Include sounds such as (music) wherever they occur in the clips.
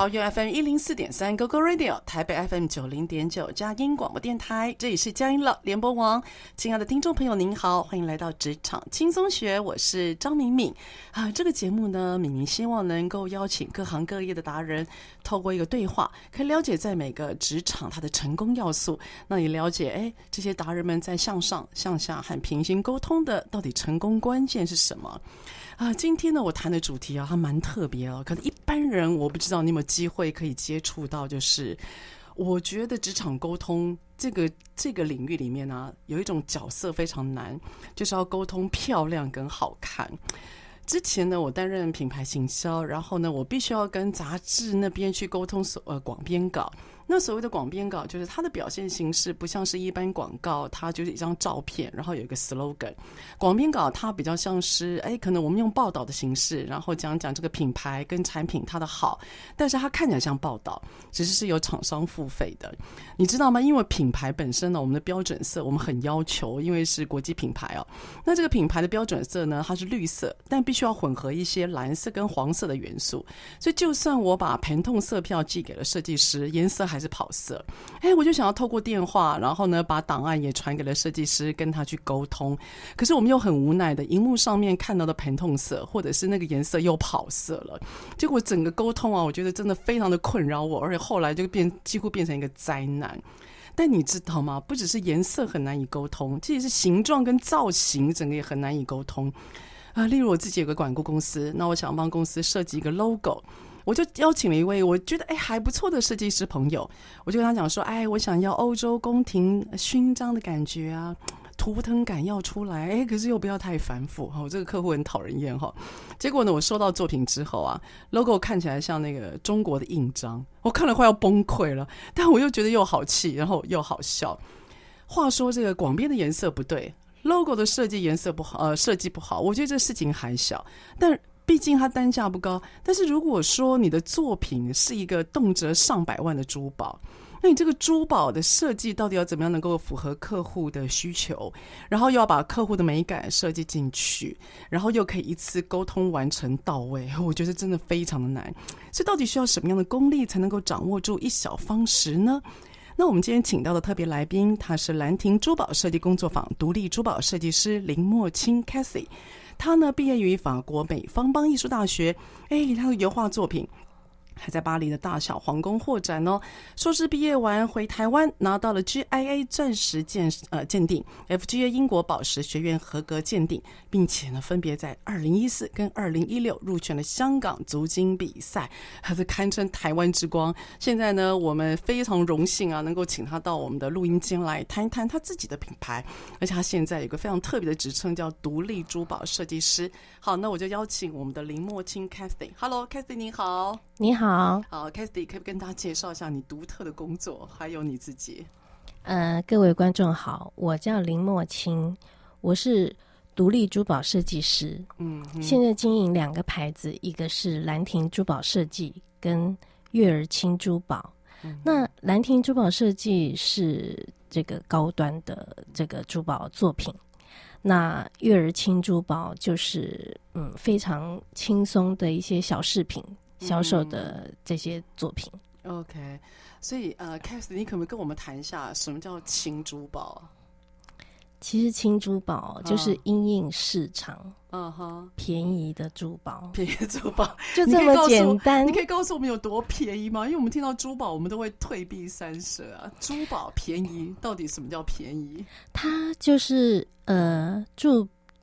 桃园 FM 一零四点三 GoGo Radio，台北 FM 九零点九佳音广播电台，这里是佳音乐联播网。亲爱的听众朋友，您好，欢迎来到职场轻松学，我是张敏敏啊。这个节目呢，敏敏希望能够邀请各行各业的达人，透过一个对话，可以了解在每个职场它的成功要素。那你了解，哎，这些达人们在向上、向下和平行沟通的，到底成功关键是什么？啊，今天呢，我谈的主题啊，还蛮特别哦。可能一般人我不知道你有没有机会可以接触到，就是我觉得职场沟通这个这个领域里面呢、有一种角色非常难，就是要沟通漂亮跟好看。之前呢，我担任品牌行销，然后呢，我必须要跟杂志那边去沟通所呃广编稿。那所谓的广编稿，就是它的表现形式不像是一般广告，它就是一张照片，然后有一个 slogan。广编稿它比较像是，哎，可能我们用报道的形式，然后讲讲这个品牌跟产品它的好，但是它看起来像报道，其实是有厂商付费的，你知道吗？因为品牌本身呢，我们的标准色我们很要求，因为是国际品牌哦。那这个品牌的标准色呢，它是绿色，但必须要混合一些蓝色跟黄色的元素，所以就算我把疼痛色票寄给了设计师，颜色还是跑色，哎，我就想要透过电话，然后呢，把档案也传给了设计师，跟他去沟通。可是我们又很无奈的，荧幕上面看到的疼痛色，或者是那个颜色又跑色了。结果整个沟通啊，我觉得真的非常的困扰我，而且后来就变几乎变成一个灾难。但你知道吗？不只是颜色很难以沟通，其实是形状跟造型，整个也很难以沟通啊。例如我自己有个管顾公司，那我想帮公司设计一个 logo。我就邀请了一位我觉得哎还不错的设计师朋友，我就跟他讲说，哎，我想要欧洲宫廷勋章的感觉啊，图腾感要出来，哎，可是又不要太繁复哈，我这个客户很讨人厌哈。结果呢，我收到作品之后啊，logo 看起来像那个中国的印章，我看了快要崩溃了，但我又觉得又好气，然后又好笑。话说这个广编的颜色不对，logo 的设计颜色不好，呃，设计不好，我觉得这事情还小，但。毕竟它单价不高，但是如果说你的作品是一个动辄上百万的珠宝，那你这个珠宝的设计到底要怎么样能够符合客户的需求，然后又要把客户的美感设计进去，然后又可以一次沟通完成到位，我觉得真的非常的难。所以到底需要什么样的功力才能够掌握住一小方时呢？那我们今天请到的特别来宾，他是兰亭珠宝设计工作坊独立珠宝设计师林墨清 Cathy。他呢，毕业于法国北方邦艺术大学，哎，他的油画作品。还在巴黎的大小皇宫获展哦。硕士毕业完回台湾，拿到了 GIA 钻石鉴呃鉴定，FGA 英国宝石学院合格鉴定，并且呢，分别在二零一四跟二零一六入选了香港足金比赛，还是堪称台湾之光。现在呢，我们非常荣幸啊，能够请他到我们的录音间来谈一谈他自己的品牌，而且他现在有个非常特别的职称，叫独立珠宝设计师。好，那我就邀请我们的林墨清 Cathy。Hello，Cathy，你好。你好，好，Cathy，可以跟大家介绍一下你独特的工作，还有你自己。呃，各位观众好，我叫林墨清，我是独立珠宝设计师。嗯，现在经营两个牌子，一个是兰亭珠宝设计，跟月儿清珠宝。嗯、那兰亭珠宝设计是这个高端的这个珠宝作品，那月儿清珠宝就是嗯非常轻松的一些小饰品。销售的这些作品。嗯，OK，所以呃，Cathy，你可不可以跟我们谈一下什么叫轻珠宝？其实轻珠宝就是因应市场，嗯哼，便宜的珠宝，便宜的珠宝 (laughs) 就这么简单。你可以告诉我们有多便宜吗？因为我们听到珠宝，我们都会退避三舍啊。珠宝便宜，到底什么叫便宜？它就是呃，具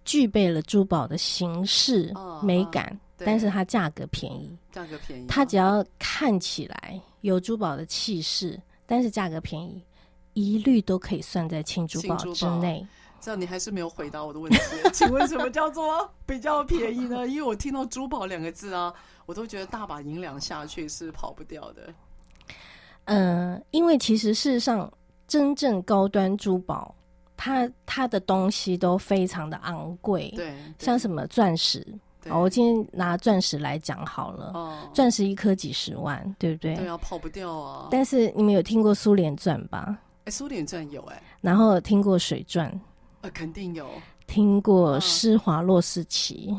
具备了珠宝的形式、uh. 美感。但是它价格便宜，价格便宜，它只要看起来有珠宝的气势，但是价格便宜，一律都可以算在轻珠宝之内。这样你还是没有回答我的问题，(laughs) 请问什么叫做比较便宜呢？因为我听到珠宝两个字啊，我都觉得大把银两下去是跑不掉的。嗯、呃，因为其实事实上，真正高端珠宝，它它的东西都非常的昂贵。对，像什么钻石，哦，我今天拿钻石来讲好了。哦，钻石一颗几十万，对不对？对啊，跑不掉啊。但是你们有听过苏联钻吧？哎，苏联钻有哎、欸。然后听过水钻，呃，肯定有。听过施华洛世奇，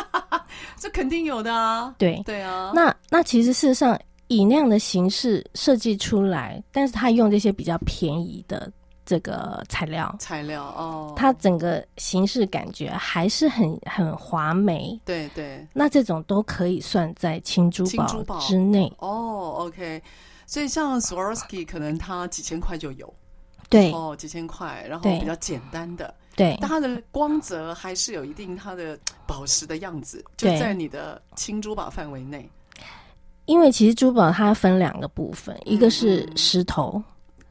(laughs) 这肯定有的啊。对对啊。那那其实事实上。以那样的形式设计出来，但是他用这些比较便宜的这个材料，材料哦，它整个形式感觉还是很很华美。对对，那这种都可以算在青珠宝之内。哦。OK，所以像 Swarovski 可能它几千块就有，对。哦，几千块，然后比较简单的，对，但它的光泽还是有一定它的宝石的样子，就在你的青珠宝范围内。因为其实珠宝它分两个部分，一个是石头，嗯、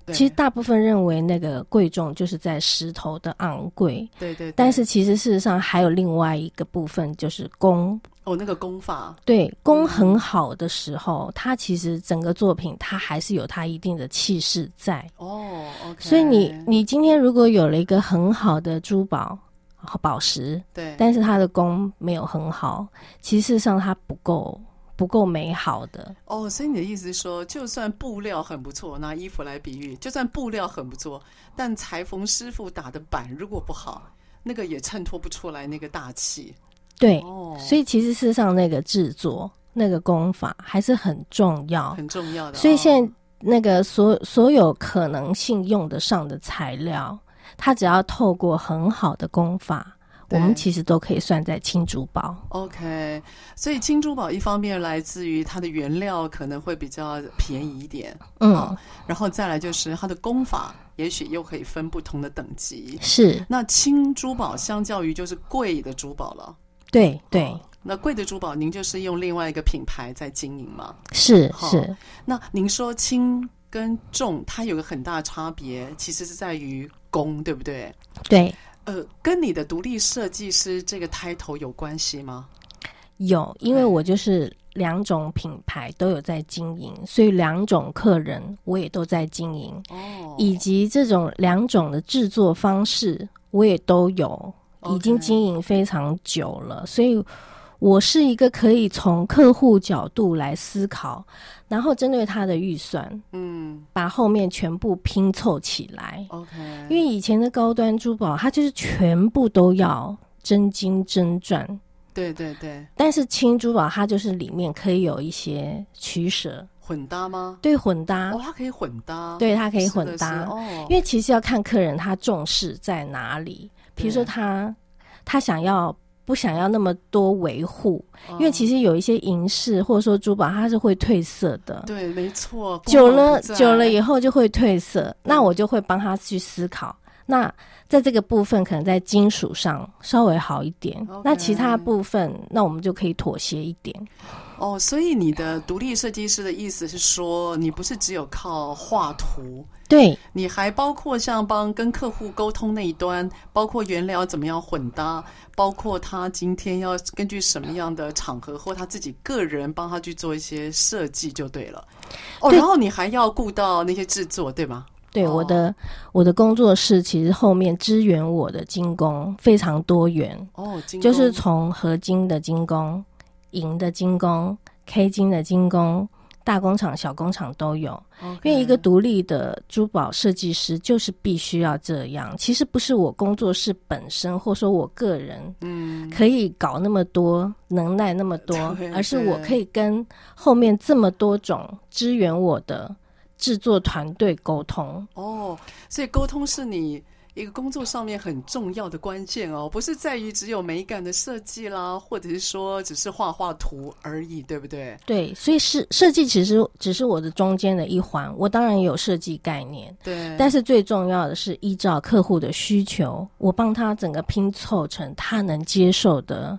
其实大部分认为那个贵重就是在石头的昂贵，对，对对。但是其实事实上还有另外一个部分就是工，哦，那个工法，对，工很好的时候，嗯、它其实整个作品它还是有它一定的气势在。哦，OK。所以你你今天如果有了一个很好的珠宝和宝石，对，但是它的工没有很好，其实上它不够。不够美好的哦，所以你的意思是说，就算布料很不错，拿衣服来比喻，就算布料很不错，但裁缝师傅打的板如果不好，那个也衬托不出来那个大气。对，哦，所以其实事实上那个制作那个工法还是很重要，很重要的。所以现在那个所所有可能性用得上的材料，它只要透过很好的工法。我们其实都可以算在轻珠宝。OK，所以轻珠宝一方面来自于它的原料可能会比较便宜一点，嗯、哦，然后再来就是它的工法，也许又可以分不同的等级。是，那轻珠宝相较于就是贵的珠宝了。对对、哦，那贵的珠宝您就是用另外一个品牌在经营吗？是是、哦。那您说轻跟重，它有个很大的差别，其实是在于工，对不对？对。呃，跟你的独立设计师这个 title 有关系吗？有，因为我就是两种品牌都有在经营，所以两种客人我也都在经营，哦，以及这种两种的制作方式我也都有，已经经营非常久了，所以。我是一个可以从客户角度来思考，然后针对他的预算，嗯，把后面全部拼凑起来。OK，因为以前的高端珠宝，它就是全部都要真金真钻。对对对。但是轻珠宝它就是里面可以有一些取舍。混搭吗？对，混搭。哦，它可以混搭。对，它可以混搭。哦。因为其实要看客人他重视在哪里，比如说他他想要。不想要那么多维护，因为其实有一些银饰或者说珠宝，它是会褪色的。对，没错。久了，久了以后就会褪色。那我就会帮他去思考。那在这个部分，可能在金属上稍微好一点。那其他部分，那我们就可以妥协一点。哦，所以你的独立设计师的意思是说，你不是只有靠画图，对，你还包括像帮跟客户沟通那一端，包括原料怎么样混搭，包括他今天要根据什么样的场合或他自己个人帮他去做一些设计就对了。哦，然后你还要顾到那些制作，对吗？对，我的、哦、我的工作室其实后面支援我的精工非常多元哦，就是从合金的精工。银的精工、K 金的精工，大工厂、小工厂都有。Okay. 因为一个独立的珠宝设计师就是必须要这样。其实不是我工作室本身，或说我个人，嗯，可以搞那么多能耐那么多，(laughs) 而是我可以跟后面这么多种支援我的制作团队沟通。哦，所以沟通是你。一个工作上面很重要的关键哦，不是在于只有美感的设计啦，或者是说只是画画图而已，对不对？对，所以是设计其实只是我的中间的一环，我当然有设计概念，对。但是最重要的是依照客户的需求，我帮他整个拼凑成他能接受的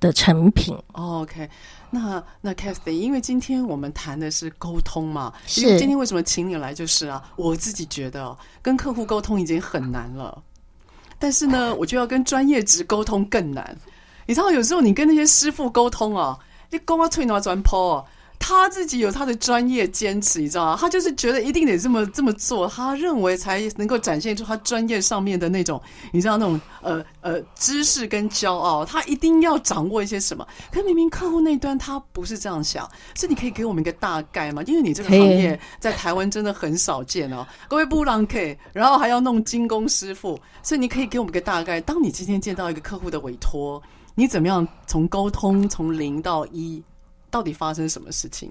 的成品。哦、OK，那那 Cathy，因为今天我们谈的是沟通嘛，是因为今天为什么请你来，就是啊，我自己觉得跟客户沟通已经很难了，但是呢，(laughs) 我就要跟专业职沟通更难。你知道，有时候你跟那些师傅沟通啊，你讲啊吹哪转抛他自己有他的专业坚持，你知道吗？他就是觉得一定得这么这么做，他认为才能够展现出他专业上面的那种，你知道那种呃呃知识跟骄傲。他一定要掌握一些什么？可明明客户那端他不是这样想，所以你可以给我们一个大概吗？因为你这个行业在台湾真的很少见哦。各位布朗 K，然后还要弄精工师傅，所以你可以给我们一个大概。当你今天见到一个客户的委托，你怎么样从沟通从零到一？到底发生什么事情？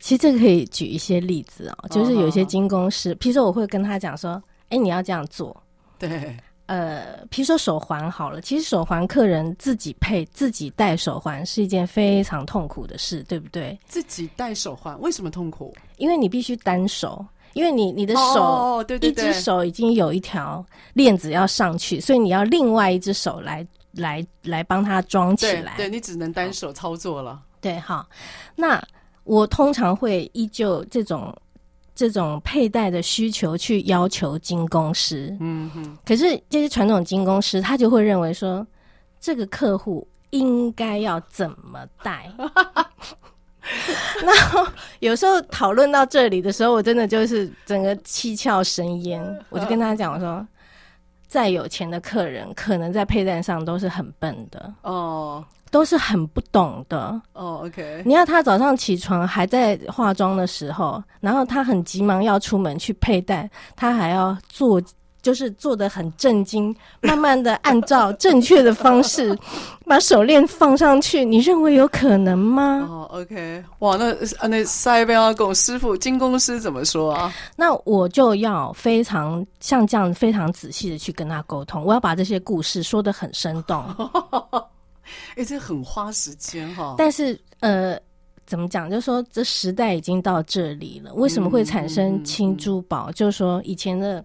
其实这个可以举一些例子哦，就是有一些精工师，譬如说我会跟他讲说：“哎，你要这样做。”对，呃，譬如说手环好了，其实手环客人自己配、自己戴手环是一件非常痛苦的事，对不对？自己戴手环为什么痛苦？因为你必须单手，因为你你的手哦，对对对，一只手已经有一条链子要上去，所以你要另外一只手来来来帮他装起来。对，对你只能单手操作了。对，好，那我通常会依旧这种这种佩戴的需求去要求金工师，嗯哼。可是这些传统金工师他就会认为说，这个客户应该要怎么戴？(laughs) 那有时候讨论到这里的时候，我真的就是整个七窍生烟，我就跟他讲我说。再有钱的客人，可能在佩戴上都是很笨的哦，都是很不懂的哦。OK，你要他早上起床还在化妆的时候，然后他很急忙要出门去佩戴，他还要做。就是做的很震惊，慢慢的按照正确的方式 (laughs) 把手链放上去，你认为有可能吗？哦，OK，哇，那那塞贝阿公师傅金工师怎么说啊？那我就要非常像这样非常仔细的去跟他沟通，我要把这些故事说的很生动。(laughs) 哎、欸，这很花时间哈。但是呃，怎么讲？就是说这时代已经到这里了，为什么会产生轻珠宝？就是说以前的。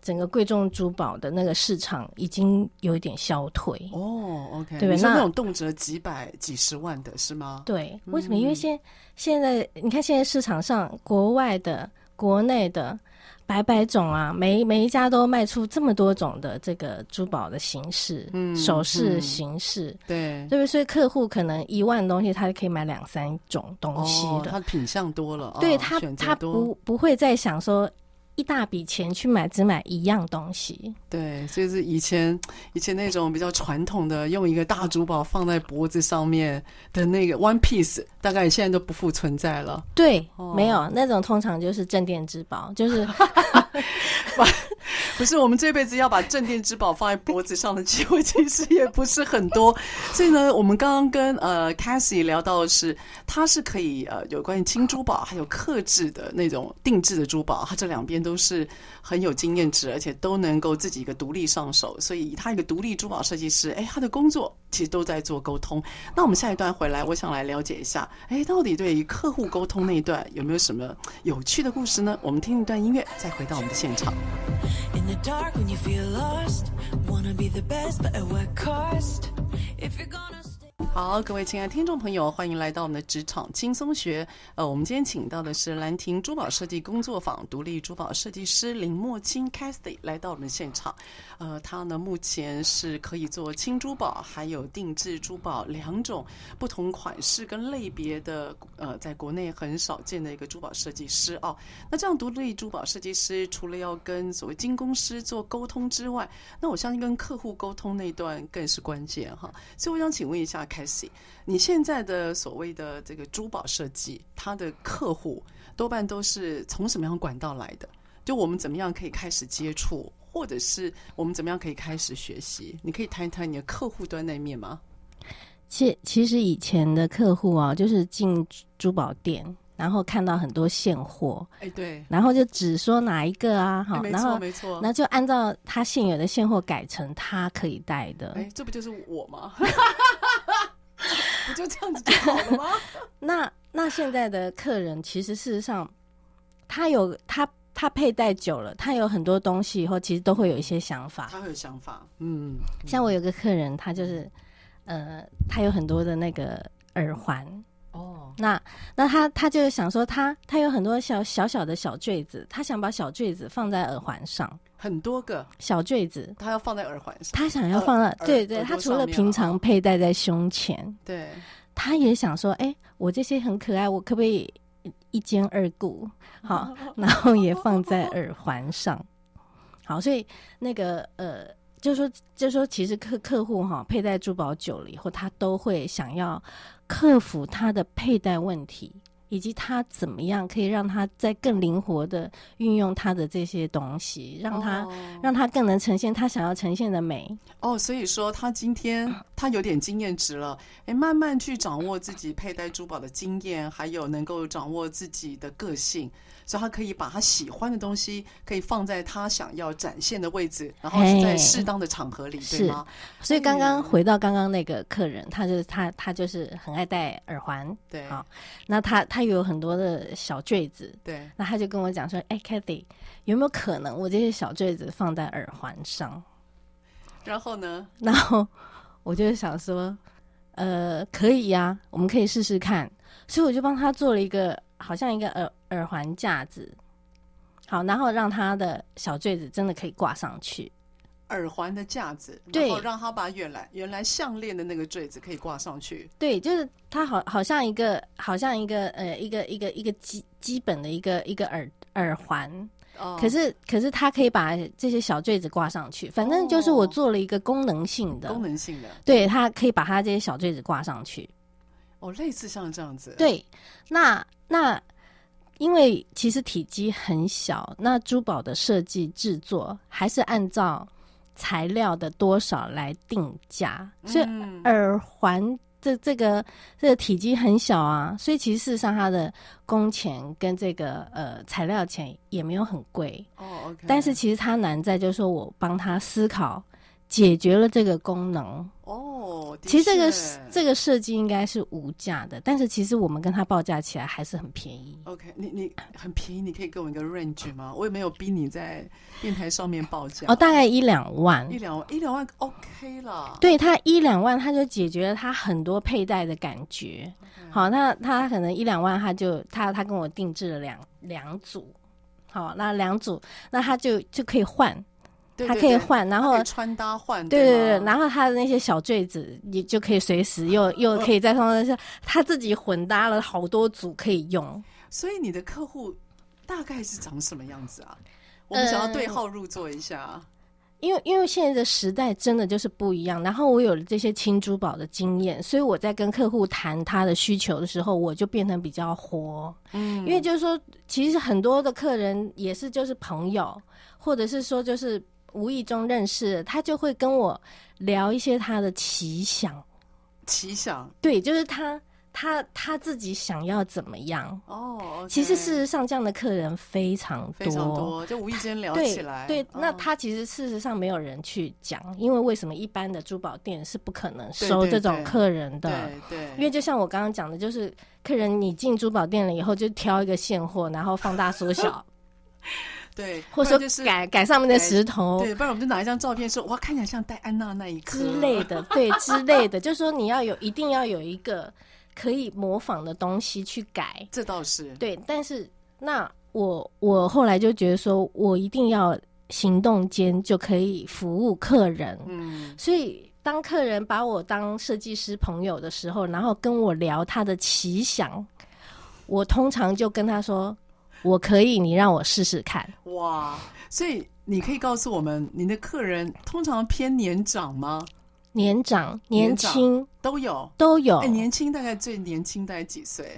整个贵重珠宝的那个市场已经有一点消退哦，OK，对？那那种动辄几百、几十万的是吗？对，为什么？因为现现在你看，现在市场上国外的、国内的百百种啊，每每一家都卖出这么多种的这个珠宝的形式、嗯、首饰形式，嗯、对，对不对？所以客户可能一万东西，他就可以买两三种东西了，哦、他的品相多了，对、哦、他他不不会再想说。一大笔钱去买只买一样东西，对，就是以前以前那种比较传统的，用一个大珠宝放在脖子上面的那个 one piece，大概现在都不复存在了。对，哦、没有那种，通常就是镇店之宝，就是。(laughs) 不是，我们这辈子要把镇店之宝放在脖子上的机会其实也不是很多，(laughs) 所以呢，我们刚刚跟呃 Cassie 聊到的是，它是可以呃有关于轻珠宝还有克制的那种定制的珠宝，它这两边都都是很有经验值，而且都能够自己一个独立上手，所以他一个独立珠宝设计师，哎，他的工作其实都在做沟通。那我们下一段回来，我想来了解一下，哎，到底对于客户沟通那一段有没有什么有趣的故事呢？我们听一段音乐，再回到我们的现场。好，各位亲爱的听众朋友，欢迎来到我们的职场轻松学。呃，我们今天请到的是兰亭珠宝设计工作坊独立珠宝设计师林墨钦 Cathy 来到我们现场。呃，他呢目前是可以做轻珠宝还有定制珠宝两种不同款式跟类别的，呃，在国内很少见的一个珠宝设计师哦。那这样独立珠宝设计师除了要跟所谓精工师做沟通之外，那我相信跟客户沟通那段更是关键哈。所以我想请问一下 Cassie，你现在的所谓的这个珠宝设计，他的客户多半都是从什么样管道来的？就我们怎么样可以开始接触？或者是我们怎么样可以开始学习？你可以谈一谈你的客户端那一面吗？其其实以前的客户啊，就是进珠宝店，然后看到很多现货，哎，对，然后就只说哪一个啊，好，没错，然后没错，那就按照他现有的现货改成他可以戴的。哎，这不就是我吗？(laughs) 不就这样子就好了吗？(laughs) 那那现在的客人，其实事实上他有他。他佩戴久了，他有很多东西以后，其实都会有一些想法。他会有想法，嗯，像我有个客人，他就是，呃，他有很多的那个耳环。哦，那那他他就是想说他，他他有很多小小小的小坠子，他想把小坠子放在耳环上，很多个。小坠子，他要放在耳环上，他想要放在，对对，他除了平常佩戴在胸前，对，他也想说，哎、欸，我这些很可爱，我可不可以一兼二顾？好，(laughs) 然后也放在耳环上，好，所以那个呃。就说，就说，其实客客户哈佩戴珠宝久了以后，他都会想要克服他的佩戴问题。以及他怎么样可以让他在更灵活的运用他的这些东西，让他、oh. 让他更能呈现他想要呈现的美。哦，oh, 所以说他今天 (clears throat) 他有点经验值了，哎，慢慢去掌握自己佩戴珠宝的经验，还有能够掌握自己的个性，所以他可以把他喜欢的东西可以放在他想要展现的位置，然后是在适当的场合里对吗？所以刚刚回到刚刚那个客人，他就是他他就是很爱戴耳环，对，好，那他他。有很多的小坠子，对，那他就跟我讲说：“哎、欸，Cathy，有没有可能我这些小坠子放在耳环上？然后呢？然后我就想说，呃，可以呀、啊，我们可以试试看。所以我就帮他做了一个，好像一个耳耳环架子，好，然后让他的小坠子真的可以挂上去。”耳环的架子，对，然后让他把原来原来项链的那个坠子可以挂上去。对，就是它好好像一个好像一个呃一个一个一个基基本的一个一个耳耳环。哦。可是可是它可以把这些小坠子挂上去，反正就是我做了一个功能性的。功能性的。对，它可以把它这些小坠子挂上去。哦，类似像这样子。对，那那因为其实体积很小，那珠宝的设计制作还是按照。材料的多少来定价，所以耳环这这个这个体积很小啊，所以其实事实上它的工钱跟这个呃材料钱也没有很贵哦。OK，但是其实它难在就是说我帮他思考。解决了这个功能哦，其实这个这个设计应该是无价的，但是其实我们跟他报价起来还是很便宜。OK，你你很便宜，你可以给我一个 range 吗？我也没有逼你在电台上面报价。哦，大概一两万，一两万，一两万 OK 了。对，他一两万，他就解决了他很多佩戴的感觉。好，那他可能一两万，他就他他跟我定制了两两组。好，那两组，那他就就可以换。它可以换，然后穿搭换，对对对，然后它的那些小坠子，你就可以随时又 (laughs) 又可以再放在他自己混搭了好多组可以用。所以你的客户大概是长什么样子啊？我们想要对号入座一下。呃、因为因为现在的时代真的就是不一样，然后我有了这些轻珠宝的经验，所以我在跟客户谈他的需求的时候，我就变成比较活。嗯，因为就是说，其实很多的客人也是就是朋友，或者是说就是。无意中认识，他就会跟我聊一些他的奇想。奇想，对，就是他他他自己想要怎么样哦。Oh, okay. 其实事实上，这样的客人非常多，非常多，就无意间聊起来。对，对 oh. 那他其实事实上没有人去讲，因为为什么一般的珠宝店是不可能收这种客人的？对，对对，因为就像我刚刚讲的，就是客人你进珠宝店了以后，就挑一个现货，然后放大缩小。(laughs) 对，或者说改改上面的石头，对，不然我们就拿一张照片说，哇，看起来像戴安娜那一颗之类的，对，之类的，就是说你要有，一定要有一个可以模仿的东西去改，(laughs) 这倒是对。但是那我我后来就觉得说，我一定要行动间就可以服务客人，嗯，所以当客人把我当设计师朋友的时候，然后跟我聊他的奇想，我通常就跟他说。我可以，你让我试试看。哇，所以你可以告诉我们，你的客人通常偏年长吗？年长、年轻都有，都有。哎，年轻大概最年轻大概几岁？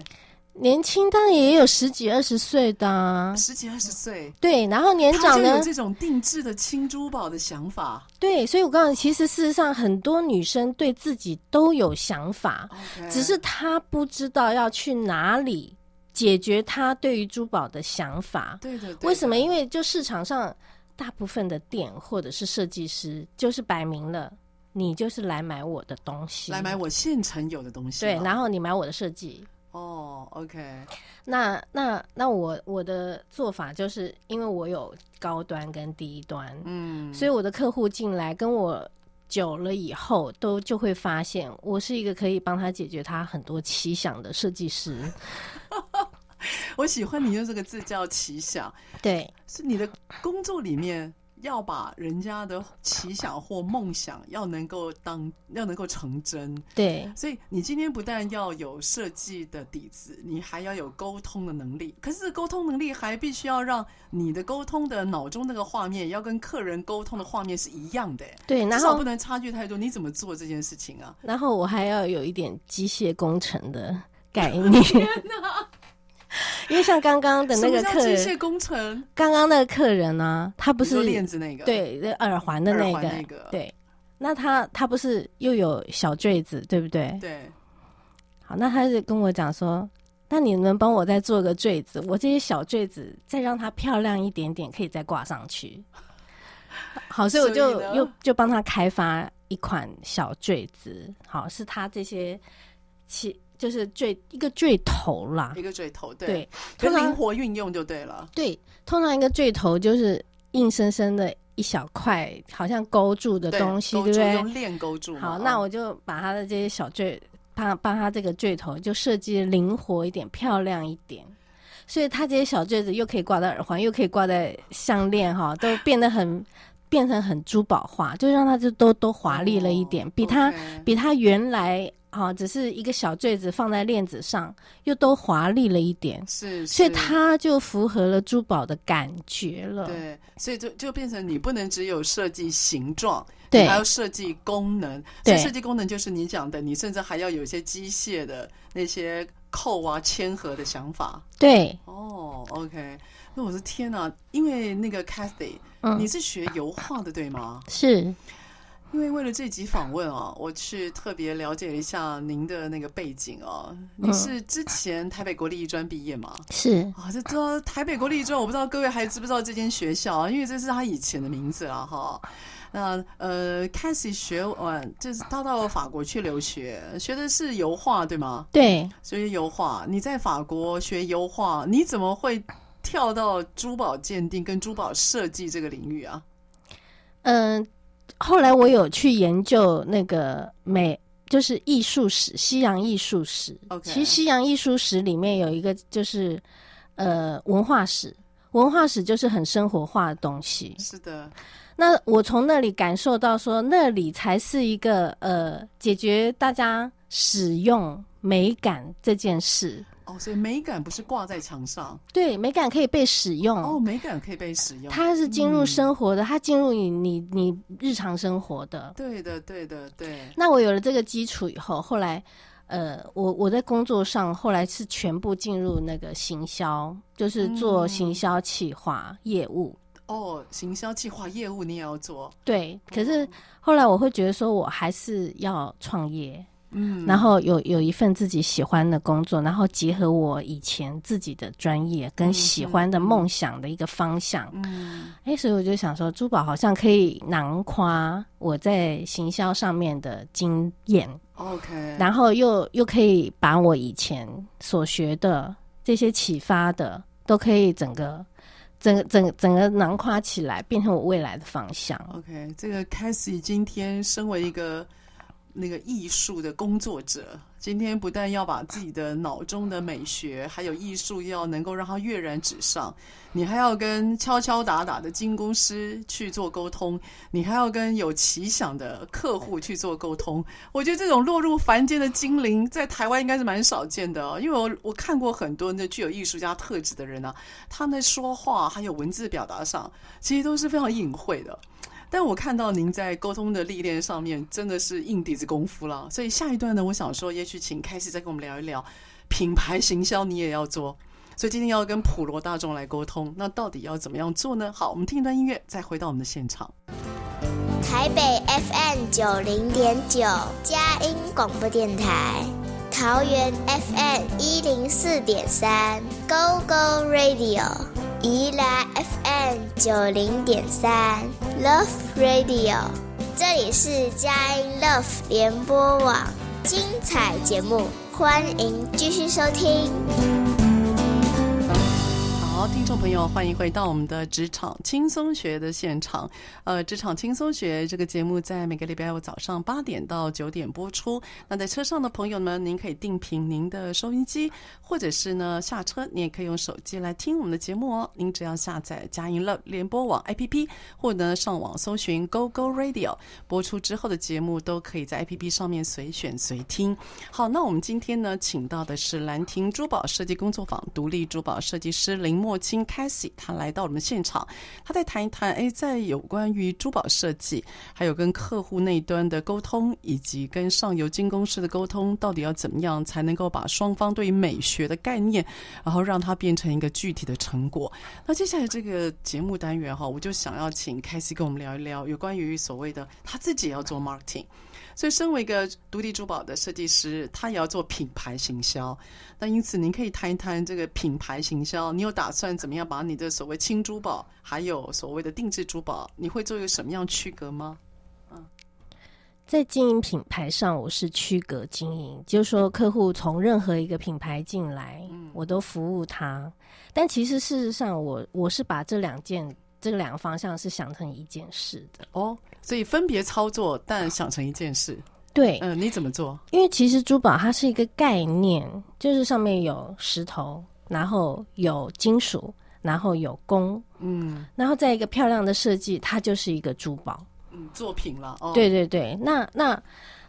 年轻当然也有十几二十岁的啊，十几二十岁。对，然后年长呢，有这种定制的轻珠宝的想法。对，所以我告诉你，其实事实上很多女生对自己都有想法只是她不知道要去哪里。解决他对于珠宝的想法，对的。对，为什么？因为就市场上大部分的店或者是设计师，就是摆明了，你就是来买我的东西，来买我现成有的东西。对，然后你买我的设计。哦，OK。那那那我我的做法就是，因为我有高端跟低端，嗯，所以我的客户进来跟我久了以后，都就会发现我是一个可以帮他解决他很多奇想的设计师。(laughs) (laughs) 我喜欢你用这个字叫奇想，对，是你的工作里面。要把人家的奇想或梦想要能够当要能够成真，对，所以你今天不但要有设计的底子，你还要有沟通的能力。可是沟通能力还必须要让你的沟通的脑中那个画面要跟客人沟通的画面是一样的，对，然后至少不能差距太多。你怎么做这件事情啊？然后我还要有一点机械工程的概念。(laughs) (laughs) 因为像刚刚的那个客人，机械工程，刚刚那个客人呢、啊，他不是链子那个，对，耳环的那个，那个、对，那他他不是又有小坠子，对不对？对。好，那他就跟我讲说，那你能帮我再做个坠子？我这些小坠子再让它漂亮一点点，可以再挂上去。(laughs) 好，所以我就又就帮他开发一款小坠子。好，是他这些其。就是坠一个坠头啦，一个坠头，对，对，通常灵活运用就对了。对，通常一个坠头就是硬生生的一小块，好像勾住的东西，对，对不对？用链勾住。好，那我就把它的这些小坠，帮帮它这个坠头就设计灵活一点，漂亮一点。所以它这些小坠子又可以挂在耳环，又可以挂在项链，哈，都变得很变成很珠宝化，就让它就都都华丽了一点，哦、比它比它原来。好，只是一个小坠子放在链子上，又都华丽了一点，是，是，所以它就符合了珠宝的感觉了。对，所以就就变成你不能只有设计形状，对，还要设计功能。对，设计功能就是你讲的，你甚至还要有一些机械的那些扣啊、嵌合的想法。对，哦，OK，那我的天哪，因为那个 Cathy，嗯，你是学油画的对吗？是。因为为了这集访问啊，我去特别了解一下您的那个背景啊。你是之前台北国立艺专毕业吗？是啊，这知道台北国立艺专，我不知道各位还知不知道这间学校啊？因为这是他以前的名字了哈。那呃，Cathy 学完就是他到法国去留学，学的是油画对吗？对，学油画。你在法国学油画，你怎么会跳到珠宝鉴定跟珠宝设计这个领域啊？嗯、呃。后来我有去研究那个美，就是艺术史，西洋艺术史。其实西洋艺术史里面有一个就是，呃，文化史。文化史就是很生活化的东西。是的。那我从那里感受到说，那里才是一个呃，解决大家使用美感这件事。哦，所以美感不是挂在墙上，对，美感可以被使用。哦，美感可以被使用，它是进入生活的，嗯、它进入你你你日常生活的。对的，对的，对。那我有了这个基础以后，后来，呃，我我在工作上后来是全部进入那个行销，就是做行销企划业务。哦，行销企划业务你也要做？对。可是后来我会觉得说，我还是要创业。嗯，然后有有一份自己喜欢的工作，然后结合我以前自己的专业跟喜欢的梦想的一个方向。嗯，哎，所以我就想说，珠宝好像可以囊括我在行销上面的经验。OK，然后又又可以把我以前所学的这些启发的，都可以整个整个整整个囊括起来，变成我未来的方向。OK，这个 Cathy 今天身为一个。那个艺术的工作者，今天不但要把自己的脑中的美学还有艺术要能够让它跃然纸上，你还要跟敲敲打打的金工师去做沟通，你还要跟有奇想的客户去做沟通。我觉得这种落入凡间的精灵，在台湾应该是蛮少见的哦，因为我我看过很多那具有艺术家特质的人啊，他们说话还有文字表达上，其实都是非常隐晦的。但我看到您在沟通的历练上面真的是硬底子功夫了，所以下一段呢，我想说，也许请开始再跟我们聊一聊品牌行销，你也要做，所以今天要跟普罗大众来沟通，那到底要怎么样做呢？好，我们听一段音乐，再回到我们的现场。台北 FM 九零点九佳音广播电台，桃园 FM 一零四点三 Go Go Radio。宜兰 FM 九零点三 Love Radio，这里是佳音 Love 联播网，精彩节目，欢迎继续收听。好，听众朋友，欢迎回到我们的职场轻松学的现场。呃，职场轻松学这个节目在每个礼拜五早上八点到九点播出。那在车上的朋友们，您可以定频您的收音机，或者是呢下车，你也可以用手机来听我们的节目哦。您只要下载佳音乐联播网 APP，或者呢上网搜寻 Go Go Radio，播出之后的节目都可以在 APP 上面随选随听。好，那我们今天呢，请到的是兰亭珠宝设计工作坊独立珠宝设计师林墨钦 Cassie，他来到我们现场，他在谈一谈，哎，在有关于珠宝设计，还有跟客户那端的沟通，以及跟上游精工师的沟通，到底要怎么样才能够把双方对于美学的概念，然后让它变成一个具体的成果？(laughs) 那接下来这个节目单元哈，我就想要请 Cassie 跟我们聊一聊有关于所谓的他自己要做 marketing。所以，身为一个独立珠宝的设计师，他也要做品牌行销。那因此，您可以谈一谈这个品牌行销。你有打算怎么样把你的所谓轻珠宝，还有所谓的定制珠宝，你会做一个什么样区隔吗？嗯，在经营品牌上，我是区隔经营，就是说，客户从任何一个品牌进来，我都服务他。但其实事实上，我我是把这两件。这两个方向是想成一件事的哦，所以分别操作，但想成一件事。对，嗯、呃，你怎么做？因为其实珠宝它是一个概念，就是上面有石头，然后有金属，然后有弓，嗯，然后再一个漂亮的设计，它就是一个珠宝，嗯，作品了。哦，对对对，那那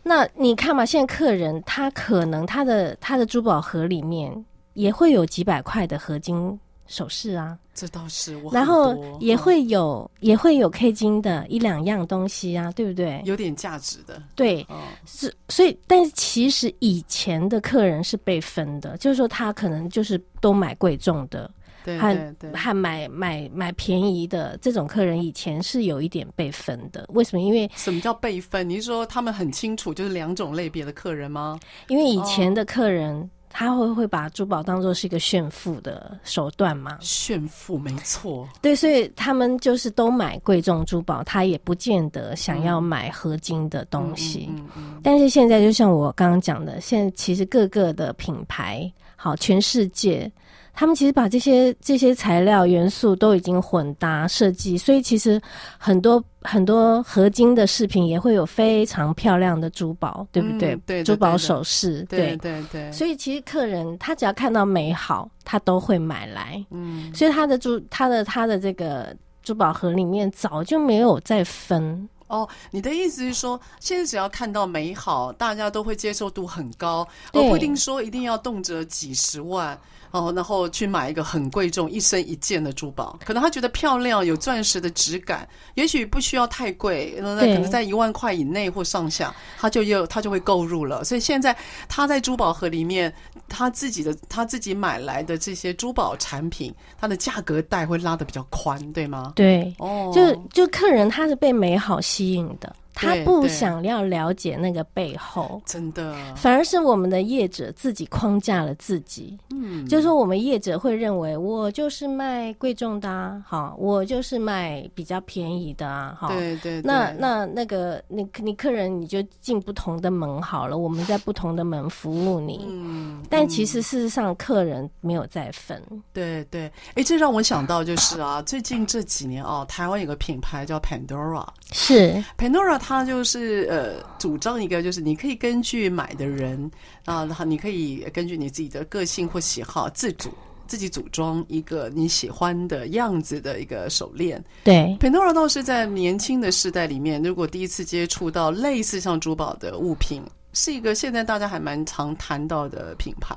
那你看嘛，现在客人他可能他的他的珠宝盒里面也会有几百块的合金。首饰啊，这倒是我。然后也会有，嗯、也会有 K 金的一两样东西啊，对不对？有点价值的。对，嗯、是所以，但是其实以前的客人是被分的，就是说他可能就是都买贵重的，对对对，还买买买便宜的这种客人，以前是有一点被分的。为什么？因为什么叫被分？你是说他们很清楚就是两种类别的客人吗？因为以前的客人。哦他会会把珠宝当做是一个炫富的手段吗？炫富没错，对，所以他们就是都买贵重珠宝，他也不见得想要买合金的东西。嗯嗯嗯嗯、但是现在就像我刚刚讲的，现在其实各个的品牌，好，全世界。他们其实把这些这些材料元素都已经混搭设计，所以其实很多很多合金的饰品也会有非常漂亮的珠宝，对不对？嗯、对，珠宝首饰，对对对，对。所以其实客人他只要看到美好，他都会买来。嗯，所以他的珠他的他的这个珠宝盒里面早就没有再分。哦，你的意思是说，现在只要看到美好，大家都会接受度很高，而不一定说一定要动辄几十万。哦，然后去买一个很贵重、一生一件的珠宝，可能他觉得漂亮，有钻石的质感，也许不需要太贵，那可能在一万块以内或上下，他就又他就会购入了。所以现在他在珠宝盒里面，他自己的他自己买来的这些珠宝产品，它的价格带会拉的比较宽，对吗？对，哦，就就客人他是被美好吸引的。他不想要了解那个背后，真的，反而是我们的业者自己框架了自己。嗯，就是说我们业者会认为我就是卖贵重的啊，好，我就是卖比较便宜的啊，好，对对。那那那个你你客人你就进不同的门好了，我们在不同的门服务你。嗯，但其实事实上客人没有在分。对对，哎，这让我想到就是啊，最近这几年啊，台湾有个品牌叫 Pandora，是 Pandora。他就是呃，主张一个就是你可以根据买的人啊，然后你可以根据你自己的个性或喜好自主自己组装一个你喜欢的样子的一个手链。对，Pandora 倒是在年轻的世代里面，如果第一次接触到类似像珠宝的物品，是一个现在大家还蛮常谈到的品牌。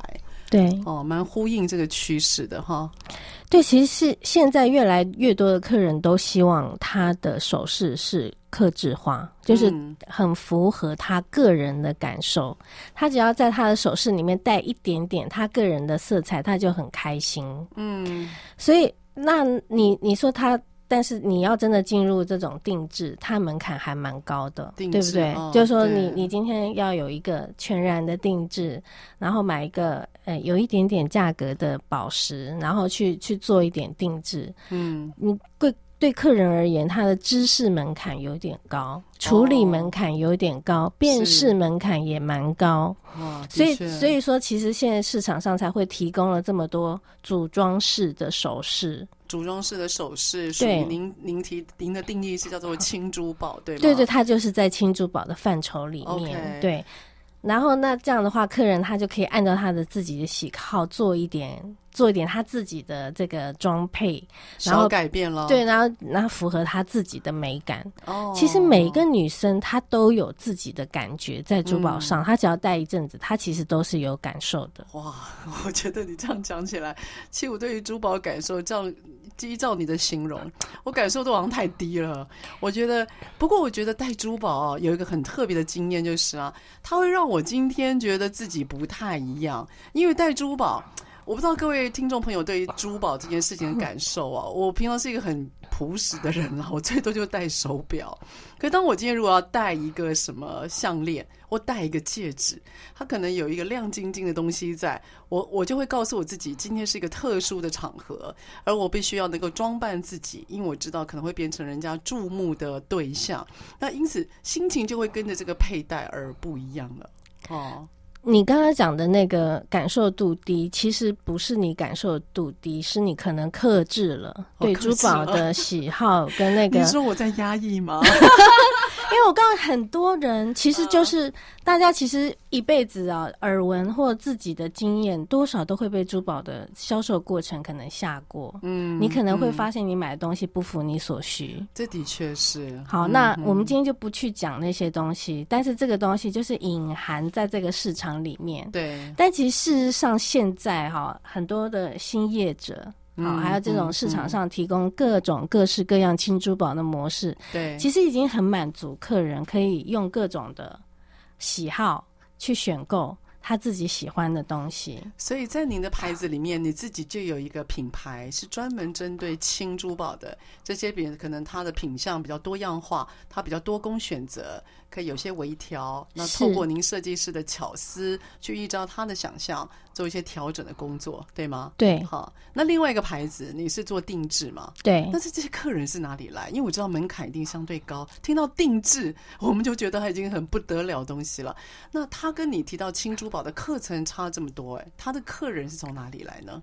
对，哦，蛮呼应这个趋势的哈。对，其实是现在越来越多的客人都希望他的首饰是。克制化就是很符合他个人的感受，嗯、他只要在他的首饰里面带一点点他个人的色彩，他就很开心。嗯，所以那你你说他，但是你要真的进入这种定制，它门槛还蛮高的，对不对？哦、就是说你你今天要有一个全然的定制，然后买一个呃有一点点价格的宝石，然后去去做一点定制，嗯，你贵。对客人而言，他的知识门槛有点高，处理门槛有点高，哦、辨识门槛也蛮高。所以所以说，其实现在市场上才会提供了这么多组装式的首饰。组装式的首饰，属于您您提您的定义是叫做 (laughs) 青珠宝，对吗？对对，它就是在青珠宝的范畴里面。对，然后那这样的话，客人他就可以按照他的自己的喜好做一点。做一点他自己的这个装配，然后改变了，对，然后然后符合他自己的美感。哦，其实每一个女生她都有自己的感觉在珠宝上，嗯、她只要戴一阵子，她其实都是有感受的。哇，(laughs) 我觉得你这样讲起来，其实我对于珠宝感受，这样依照你的形容，我感受度好像太低了。我觉得，不过我觉得戴珠宝有一个很特别的经验，就是啊，它会让我今天觉得自己不太一样，因为戴珠宝。我不知道各位听众朋友对于珠宝这件事情的 (laughs) 感受啊。我平常是一个很朴实的人啊，我最多就戴手表。可是当我今天如果要戴一个什么项链，或戴一个戒指，它可能有一个亮晶晶的东西在，我我就会告诉我自己，今天是一个特殊的场合，而我必须要能够装扮自己，因为我知道可能会变成人家注目的对象。那因此心情就会跟着这个佩戴而不一样了。哦。你刚刚讲的那个感受度低，其实不是你感受度低，是你可能克制了对珠宝的 (laughs) 喜好跟那个。你说我在压抑吗？(laughs) 因为我告诉很多人，其实就是大家其实一辈子啊，耳闻或自己的经验，多少都会被珠宝的销售过程可能吓过。嗯，你可能会发现你买的东西不符你所需。嗯，这的确是。好，那我们今天就不去讲那些东西，但是这个东西就是隐含在这个市场里面。对。但其实事实上，现在哈很多的新业者。好，还有这种市场上提供各种各式各样轻珠宝的模式，对，其实已经很满足客人可以用各种的喜好去选购他自己喜欢的东西。所以在您的牌子里面，你自己就有一个品牌是专门针对轻珠宝的，这些比可能它的品相比较多样化，它比较多工选择。可以有些微调，那透过您设计师的巧思，去依照他的想象做一些调整的工作，对吗？对，好。那另外一个牌子，你是做定制吗？对。但是这些客人是哪里来？因为我知道门槛一定相对高，听到定制，我们就觉得他已经很不得了东西了。那他跟你提到青珠宝的课程差这么多，哎，他的客人是从哪里来呢？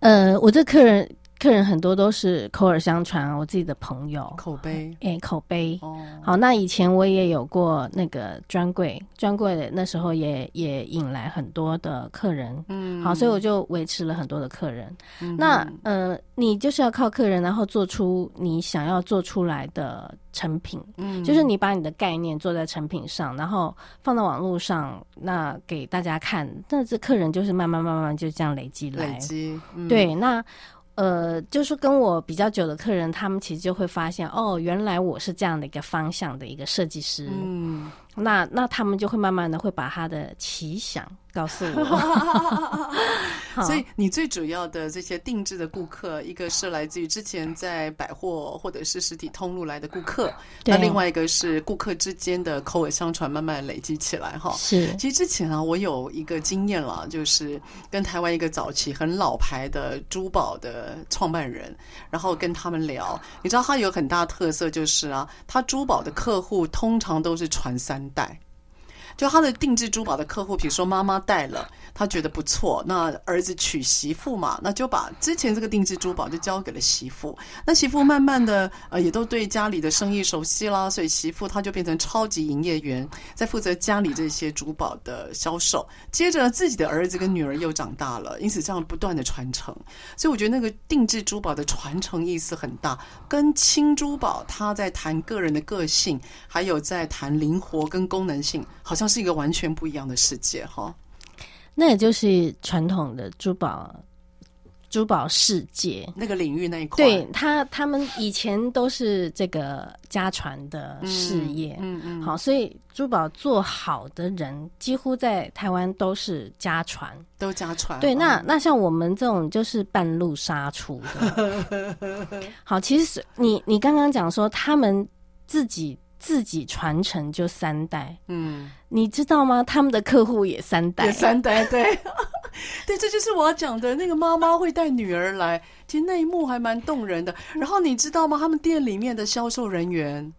呃，我这客人。客人很多都是口耳相传，我自己的朋友。口碑，哎、欸，口碑。哦。好，那以前我也有过那个专柜，专柜那时候也也引来很多的客人，嗯，好，所以我就维持了很多的客人。嗯、那呃，你就是要靠客人，然后做出你想要做出来的成品，嗯，就是你把你的概念做在成品上，然后放到网络上，那给大家看，那这客人就是慢慢慢慢就这样累积来，累积，嗯、对，那。呃，就是跟我比较久的客人，他们其实就会发现，哦，原来我是这样的一个方向的一个设计师。嗯，那那他们就会慢慢的会把他的奇想。告诉我，(laughs) 所以你最主要的这些定制的顾客，一个是来自于之前在百货或者是实体通路来的顾客，那另外一个是顾客之间的口耳相传，慢慢累积起来哈。是，其实之前啊，我有一个经验了，就是跟台湾一个早期很老牌的珠宝的创办人，然后跟他们聊，你知道他有很大特色就是啊，他珠宝的客户通常都是传三代。就他的定制珠宝的客户，比如说妈妈戴了，他觉得不错，那儿子娶媳妇嘛，那就把之前这个定制珠宝就交给了媳妇。那媳妇慢慢的呃也都对家里的生意熟悉啦，所以媳妇她就变成超级营业员，在负责家里这些珠宝的销售。接着自己的儿子跟女儿又长大了，因此这样不断的传承。所以我觉得那个定制珠宝的传承意思很大，跟轻珠宝他在谈个人的个性，还有在谈灵活跟功能性，好像。是一个完全不一样的世界哈，那也就是传统的珠宝珠宝世界。那个领域那一块，对他他们以前都是这个家传的事业，嗯嗯，好，所以珠宝做好的人几乎在台湾都是家传，都家传。对，那那像我们这种就是半路杀出的，(laughs) 好，其实你你刚刚讲说他们自己。自己传承就三代，嗯，你知道吗？他们的客户也三代，也三代，对。(laughs) 对，这就是我要讲的那个妈妈会带女儿来，其实那一幕还蛮动人的。然后你知道吗？他们店里面的销售人员，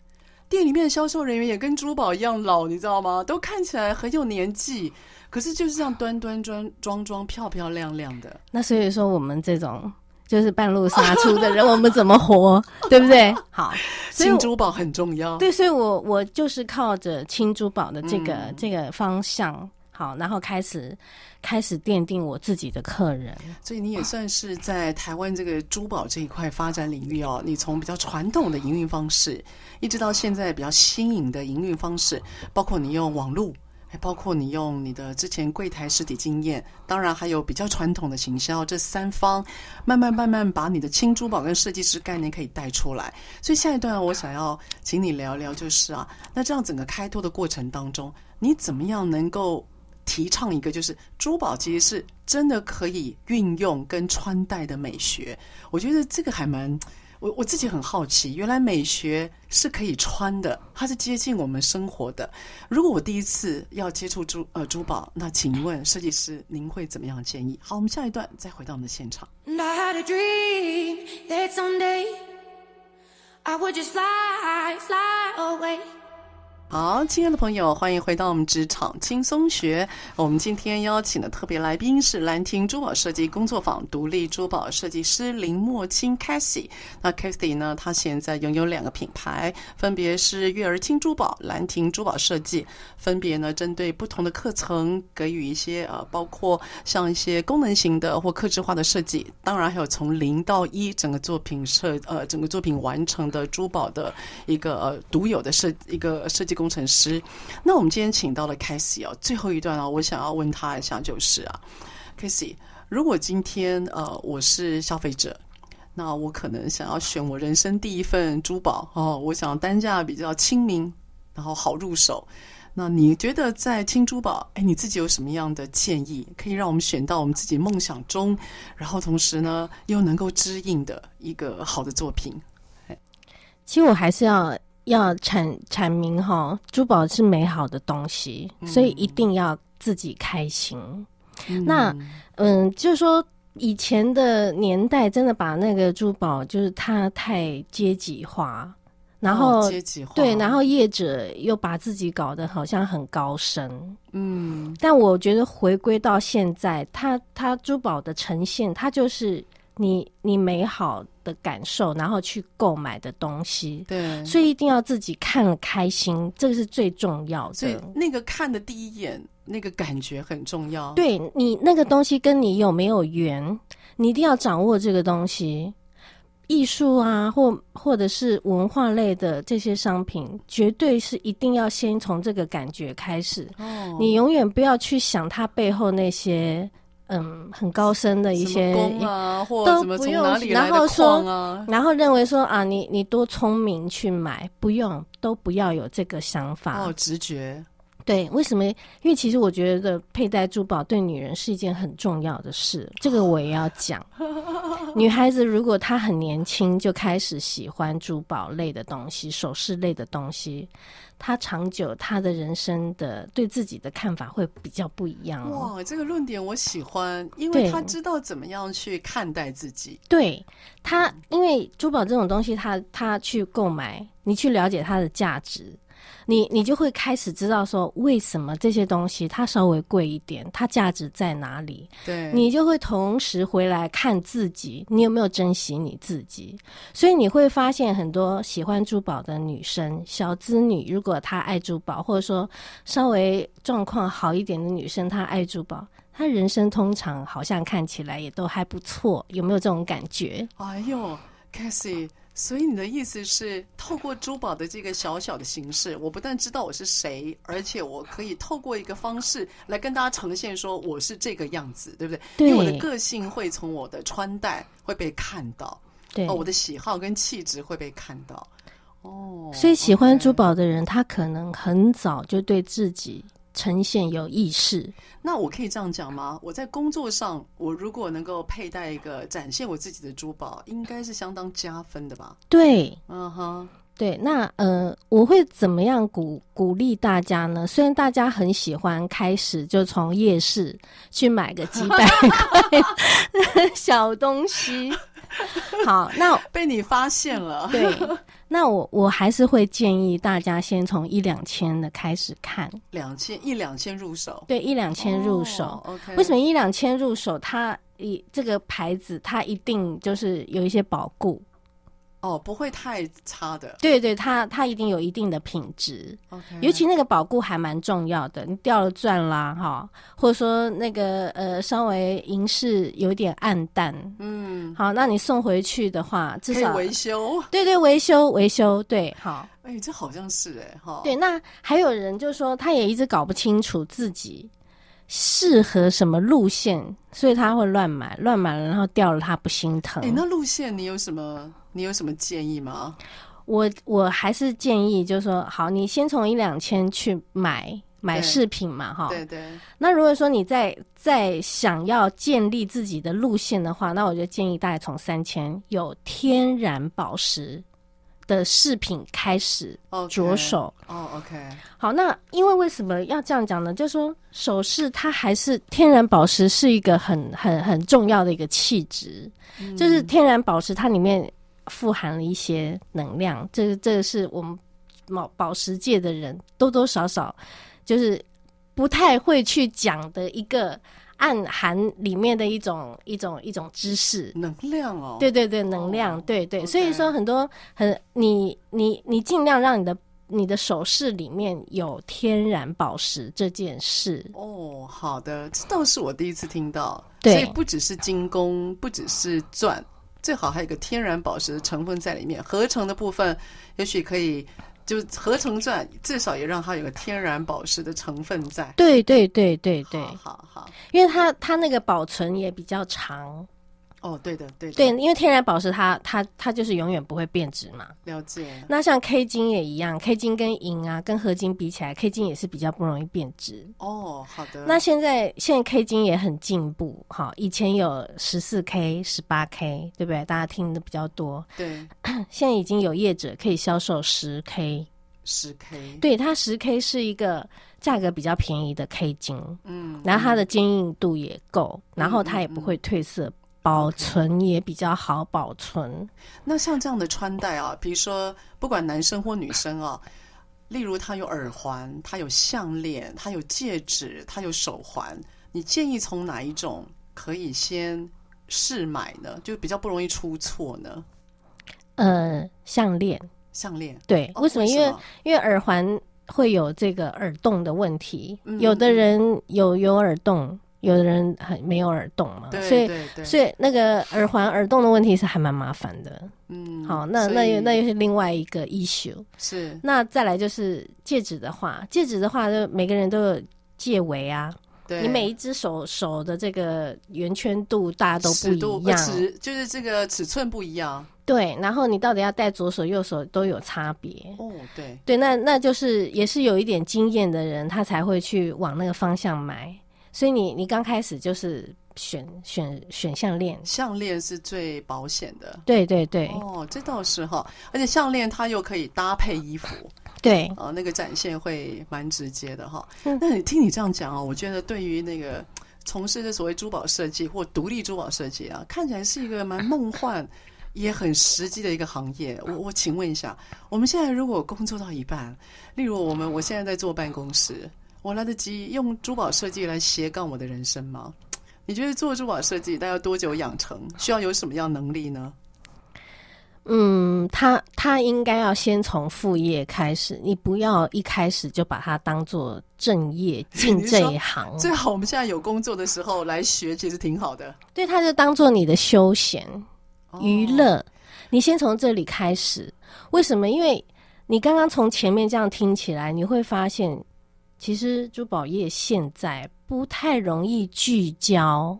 店里面的销售人员也跟珠宝一样老，你知道吗？都看起来很有年纪，可是就是这样端端庄庄庄、漂漂亮亮的。那所以说，我们这种就是半路杀出的人，我们怎么活？对不对？(laughs) 好，轻珠宝很重要。对，所以我我就是靠着轻珠宝的这个、嗯、这个方向。好，然后开始开始奠定我自己的客人，所以你也算是在台湾这个珠宝这一块发展领域哦。你从比较传统的营运方式，一直到现在比较新颖的营运方式，包括你用网络，还包括你用你的之前柜台实体经验，当然还有比较传统的行销，这三方慢慢慢慢把你的轻珠宝跟设计师概念可以带出来。所以下一段我想要请你聊聊，就是啊，那这样整个开拓的过程当中，你怎么样能够？提倡一个就是珠宝其实是真的可以运用跟穿戴的美学，我觉得这个还蛮我我自己很好奇，原来美学是可以穿的，它是接近我们生活的。如果我第一次要接触珠呃珠宝，那请问设计师您会怎么样建议？好，我们下一段再回到我们的现场。好，亲爱的朋友，欢迎回到我们职场轻松学。我们今天邀请的特别来宾是兰亭珠宝设计工作坊独立珠宝设计师林墨清 Cathy。那 Cathy 呢，她现在拥有两个品牌，分别是悦儿轻珠宝、兰亭珠宝设计，分别呢针对不同的课程给予一些呃，包括像一些功能型的或客制化的设计，当然还有从零到一整个作品设呃整个作品完成的珠宝的一个呃独有的设一个设计。工程师，那我们今天请到了 Cathy 哦，最后一段啊，我想要问他一下，就是啊，Cathy，如果今天呃我是消费者，那我可能想要选我人生第一份珠宝哦，我想单价比较亲民，然后好入手。那你觉得在轻珠宝，哎，你自己有什么样的建议，可以让我们选到我们自己梦想中，然后同时呢又能够知应的一个好的作品？其实我还是要。要阐阐明哈，珠宝是美好的东西，所以一定要自己开心。嗯、那嗯，就是说以前的年代真的把那个珠宝就是它太阶级化，然后、哦、阶级化对，然后业者又把自己搞得好像很高深。嗯，但我觉得回归到现在，它它珠宝的呈现，它就是。你你美好的感受，然后去购买的东西，对，所以一定要自己看了开心，这个是最重要的。所以那个看的第一眼，那个感觉很重要。对，你那个东西跟你有没有缘，你一定要掌握这个东西。艺术啊，或或者是文化类的这些商品，绝对是一定要先从这个感觉开始。哦，你永远不要去想它背后那些。嗯，很高深的一些啊，或都不用，然后说，然后认为说啊，你你多聪明去买，不用，都不要有这个想法。哦，直觉。对，为什么？因为其实我觉得佩戴珠宝对女人是一件很重要的事，这个我也要讲。(laughs) 女孩子如果她很年轻就开始喜欢珠宝类的东西、首饰类的东西，她长久她的人生的对自己的看法会比较不一样。哇，这个论点我喜欢，因为她知道怎么样去看待自己。对，她，因为珠宝这种东西，她她去购买，你去了解它的价值。你你就会开始知道说，为什么这些东西它稍微贵一点，它价值在哪里？对，你就会同时回来看自己，你有没有珍惜你自己？所以你会发现很多喜欢珠宝的女生，小资女，如果她爱珠宝，或者说稍微状况好一点的女生，她爱珠宝，她人生通常好像看起来也都还不错，有没有这种感觉？哎呦，Cathy。所以你的意思是，透过珠宝的这个小小的形式，我不但知道我是谁，而且我可以透过一个方式来跟大家呈现说我是这个样子，对不对？对。因为我的个性会从我的穿戴会被看到，对。哦，我的喜好跟气质会被看到。哦。所以喜欢珠宝的人，他可能很早就对自己。呈现有意识，那我可以这样讲吗？我在工作上，我如果能够佩戴一个展现我自己的珠宝，应该是相当加分的吧？对，嗯哼，对，那呃，我会怎么样鼓鼓励大家呢？虽然大家很喜欢开始就从夜市去买个几百块小东西，(laughs) 好，那 (laughs) 被你发现了。对，那我我还是会建议大家先从一两千的开始看，两千一两千入手，对，一两千入手。为什么一两千入手？它一这个牌子，它一定就是有一些保固。哦，不会太差的。对对，它它一定有一定的品质。OK，尤其那个保固还蛮重要的。你掉了钻啦，哈，或者说那个呃稍微银饰有点暗淡，嗯，好，那你送回去的话，至少维修。对对，维修维修，对，好。哎，这好像是哎，哈。对，那还有人就说他也一直搞不清楚自己适合什么路线，所以他会乱买，乱买了然后掉了他不心疼。哎，那路线你有什么？你有什么建议吗？我我还是建议，就是说，好，你先从一两千去买买饰品嘛，哈。对对。那如果说你在在想要建立自己的路线的话，那我就建议大概从三千有天然宝石的饰品开始着手。哦，OK。好，那因为为什么要这样讲呢？就是说，首饰它还是天然宝石是一个很很很重要的一个气质，嗯，就是天然宝石它里面。富含了一些能量，这个这个是我们宝宝石界的人多多少少就是不太会去讲的一个暗含里面的一种一种一种知识。能量哦，对对对，能量，哦、对对.所以说很多很你你你尽量让你的你的首饰里面有天然宝石这件事。哦，好的，这倒是我第一次听到，对，所以不只是金工，不只是钻。最好还有一个天然宝石的成分在里面，合成的部分也许可以就合成钻，至少也让它有个天然宝石的成分在。对对对对对，好好，好，因为它它那个保存也比较长。哦，对的，对的，对，因为天然宝石它它它就是永远不会变质嘛。了解。那像 K 金也一样，K 金跟银啊，跟合金比起来，K 金也是比较不容易变质。哦，好的。那现在现在 K 金也很进步，哈，以前有十四 K、十八 K，对不对？大家听的比较多。对。(clears throat) 现在已经有业者可以销售十 K。十 K。对，它十 K 是一个价格比较便宜的 K 金。嗯。然后它的坚硬度也够，然后它也不会褪色。保存也比较好保存。那像这样的穿戴啊，比如说不管男生或女生啊，例如他有耳环，他有项链，他有戒指，他有手环，你建议从哪一种可以先试买呢？就比较不容易出错呢？呃，项链，项链，对，为什么？哦、为什么？因为因为耳环会有这个耳洞的问题，嗯、有的人有有耳洞。有的人很没有耳洞嘛，对所以所以那个耳环耳洞的问题是还蛮麻烦的。嗯，好，那那又那又是另外一个 issue。是，那再来就是戒指的话，戒指的话，就每个人都有戒围啊。对，你每一只手手的这个圆圈度大家都不一样，尺就是这个尺寸不一样。对，然后你到底要戴左手右手都有差别。哦，对对，那那就是也是有一点经验的人，他才会去往那个方向买。所以你你刚开始就是选选选项链，项链是最保险的。对对对，哦，这倒是哈，而且项链它又可以搭配衣服，对，啊、呃，那个展现会蛮直接的哈。那你听你这样讲啊，我觉得对于那个从事的所谓珠宝设计或独立珠宝设计啊，看起来是一个蛮梦幻也很实际的一个行业。我我请问一下，我们现在如果工作到一半，例如我们我现在在坐办公室。我来得及用珠宝设计来斜杠我的人生吗？(tsk) 你觉得做珠宝设计，大概要多久养成？需要有什么样能力呢？嗯，他他应该要先从副业开始，你不要一开始就把它当做正业进这一行。(laughs) 最好我们现在有工作的时候来学，其实挺好的。对，他就当做你的休闲娱乐，哦，你先从这里开始。为什么？因为你刚刚从前面这样听起来，你会发现。其实珠宝业现在不太容易聚焦，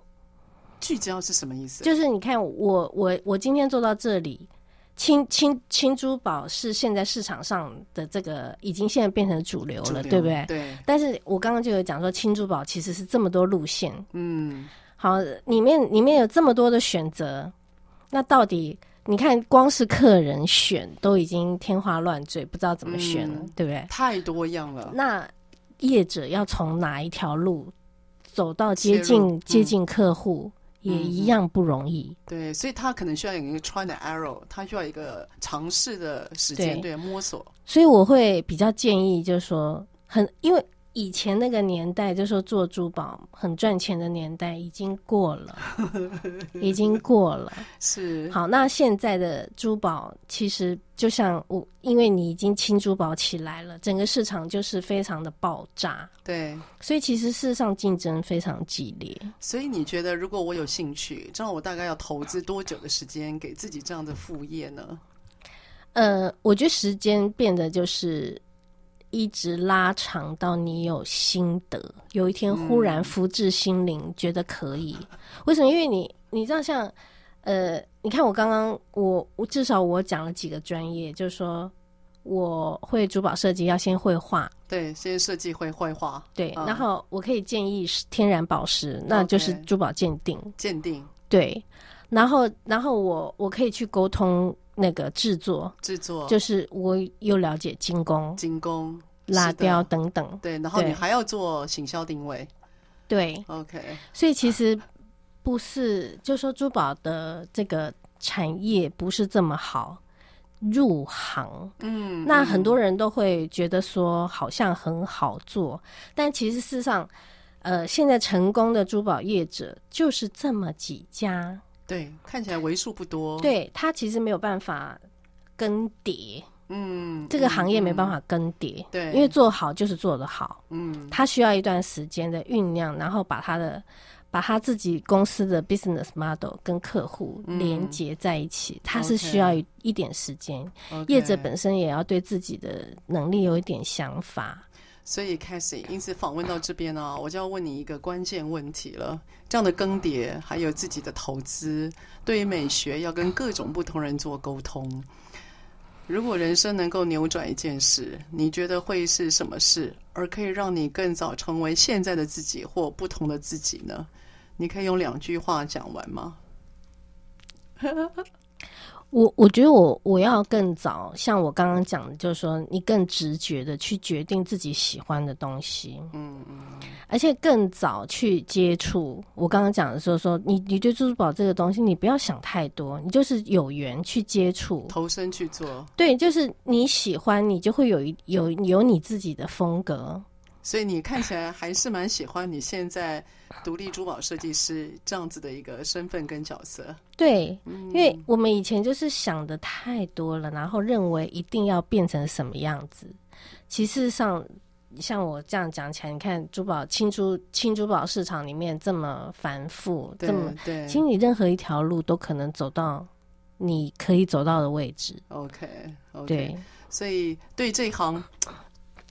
聚焦是什么意思？就是你看我我我今天做到这里，青青青珠宝是现在市场上的这个已经现在变成主流了，流对不对？对。但是我刚刚就有讲说，青珠宝其实是这么多路线，嗯，好，里面里面有这么多的选择，那到底你看，光是客人选都已经天花乱坠，不知道怎么选了，嗯、对不对？太多样了。那业者要从哪一条路走到接近、嗯、接近客户，也一样不容易。对，所以他可能需要有一个 try and error，他需要一个尝试的时间，对，对摸索。所以我会比较建议，就是说，很因为。以前那个年代，就说做珠宝很赚钱的年代已经过了，已经过了。(laughs) 是好，那现在的珠宝其实就像我，因为你已经轻珠宝起来了，整个市场就是非常的爆炸。对，所以其实事实上竞争非常激烈。所以你觉得，如果我有兴趣，这样我大概要投资多久的时间给自己这样的副业呢？呃，我觉得时间变得就是。一直拉长到你有心得，有一天忽然福至心灵，嗯、觉得可以。为什么？因为你你知道像，像呃，你看我刚刚我我至少我讲了几个专业，就是说我会珠宝设计，要先会画，对，先设计会绘画，对、嗯，然后我可以建议天然宝石，那就是珠宝鉴定，鉴定，对，然后然后我我可以去沟通。那个制作，制作就是我又了解精工、精工、拉雕等等。对，然后你还要做行销定位。对，OK。所以其实不是，就说珠宝的这个产业不是这么好入行。嗯，那很多人都会觉得说好像很好做，但其实事实上，呃，现在成功的珠宝业者就是这么几家。对，看起来为数不多。对，他其实没有办法更迭，嗯，这个行业没办法更迭，对、嗯，因为做好就是做得好，嗯，他需要一段时间的酝酿，然后把他的把他自己公司的 business model 跟客户连接在一起，他、嗯、是需要一点时间。业者本身也要对自己的能力有一点想法。所以，Cassie，因此访问到这边呢、我就要问你一个关键问题了：这样的更迭，还有自己的投资，对于美学要跟各种不同人做沟通。如果人生能够扭转一件事，你觉得会是什么事，而可以让你更早成为现在的自己或不同的自己呢？你可以用两句话讲完吗？(laughs) 我我觉得我我要更早，像我刚刚讲的，就是说你更直觉的去决定自己喜欢的东西，嗯嗯，而且更早去接触。我刚刚讲的时候说，你你对珠宝这个东西，你不要想太多，你就是有缘去接触，投身去做。对，就是你喜欢，你就会有一有有你自己的风格。所以你看起来还是蛮喜欢你现在独立珠宝设计师这样子的一个身份跟角色。对，因为我们以前就是想的太多了，然后认为一定要变成什么样子。其实上，像我这样讲起来，你看珠宝轻珠轻珠宝市场里面这么繁复，这么对，其实你任何一条路都可能走到你可以走到的位置。OK，OK，对，所以对这一行。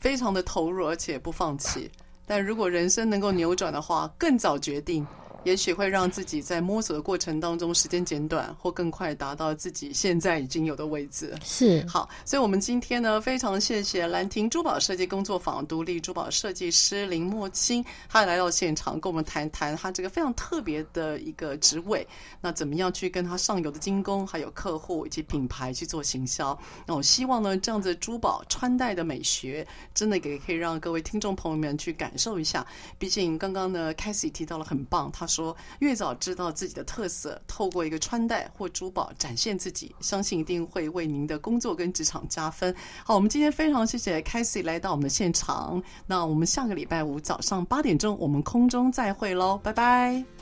非常的投入，而且不放弃。但如果人生能够扭转的话，更早决定。也许会让自己在摸索的过程当中时间减短，或更快达到自己现在已经有的位置。是好，所以我们今天呢，非常谢谢兰亭珠宝设计工作坊独立珠宝设计师林墨清，他来到现场跟我们谈谈他这个非常特别的一个职位。那怎么样去跟他上游的精工、还有客户以及品牌去做行销？那我希望呢，这样子珠宝穿戴的美学，真的也可以让各位听众朋友们去感受一下。毕竟刚刚呢，Cathy 提到了很棒，他。说越早知道自己的特色，透过一个穿戴或珠宝展现自己，相信一定会为您的工作跟职场加分。好，我们今天非常谢谢凯西来到我们的现场。那我们下个礼拜五早上八点钟，我们空中再会喽，拜拜。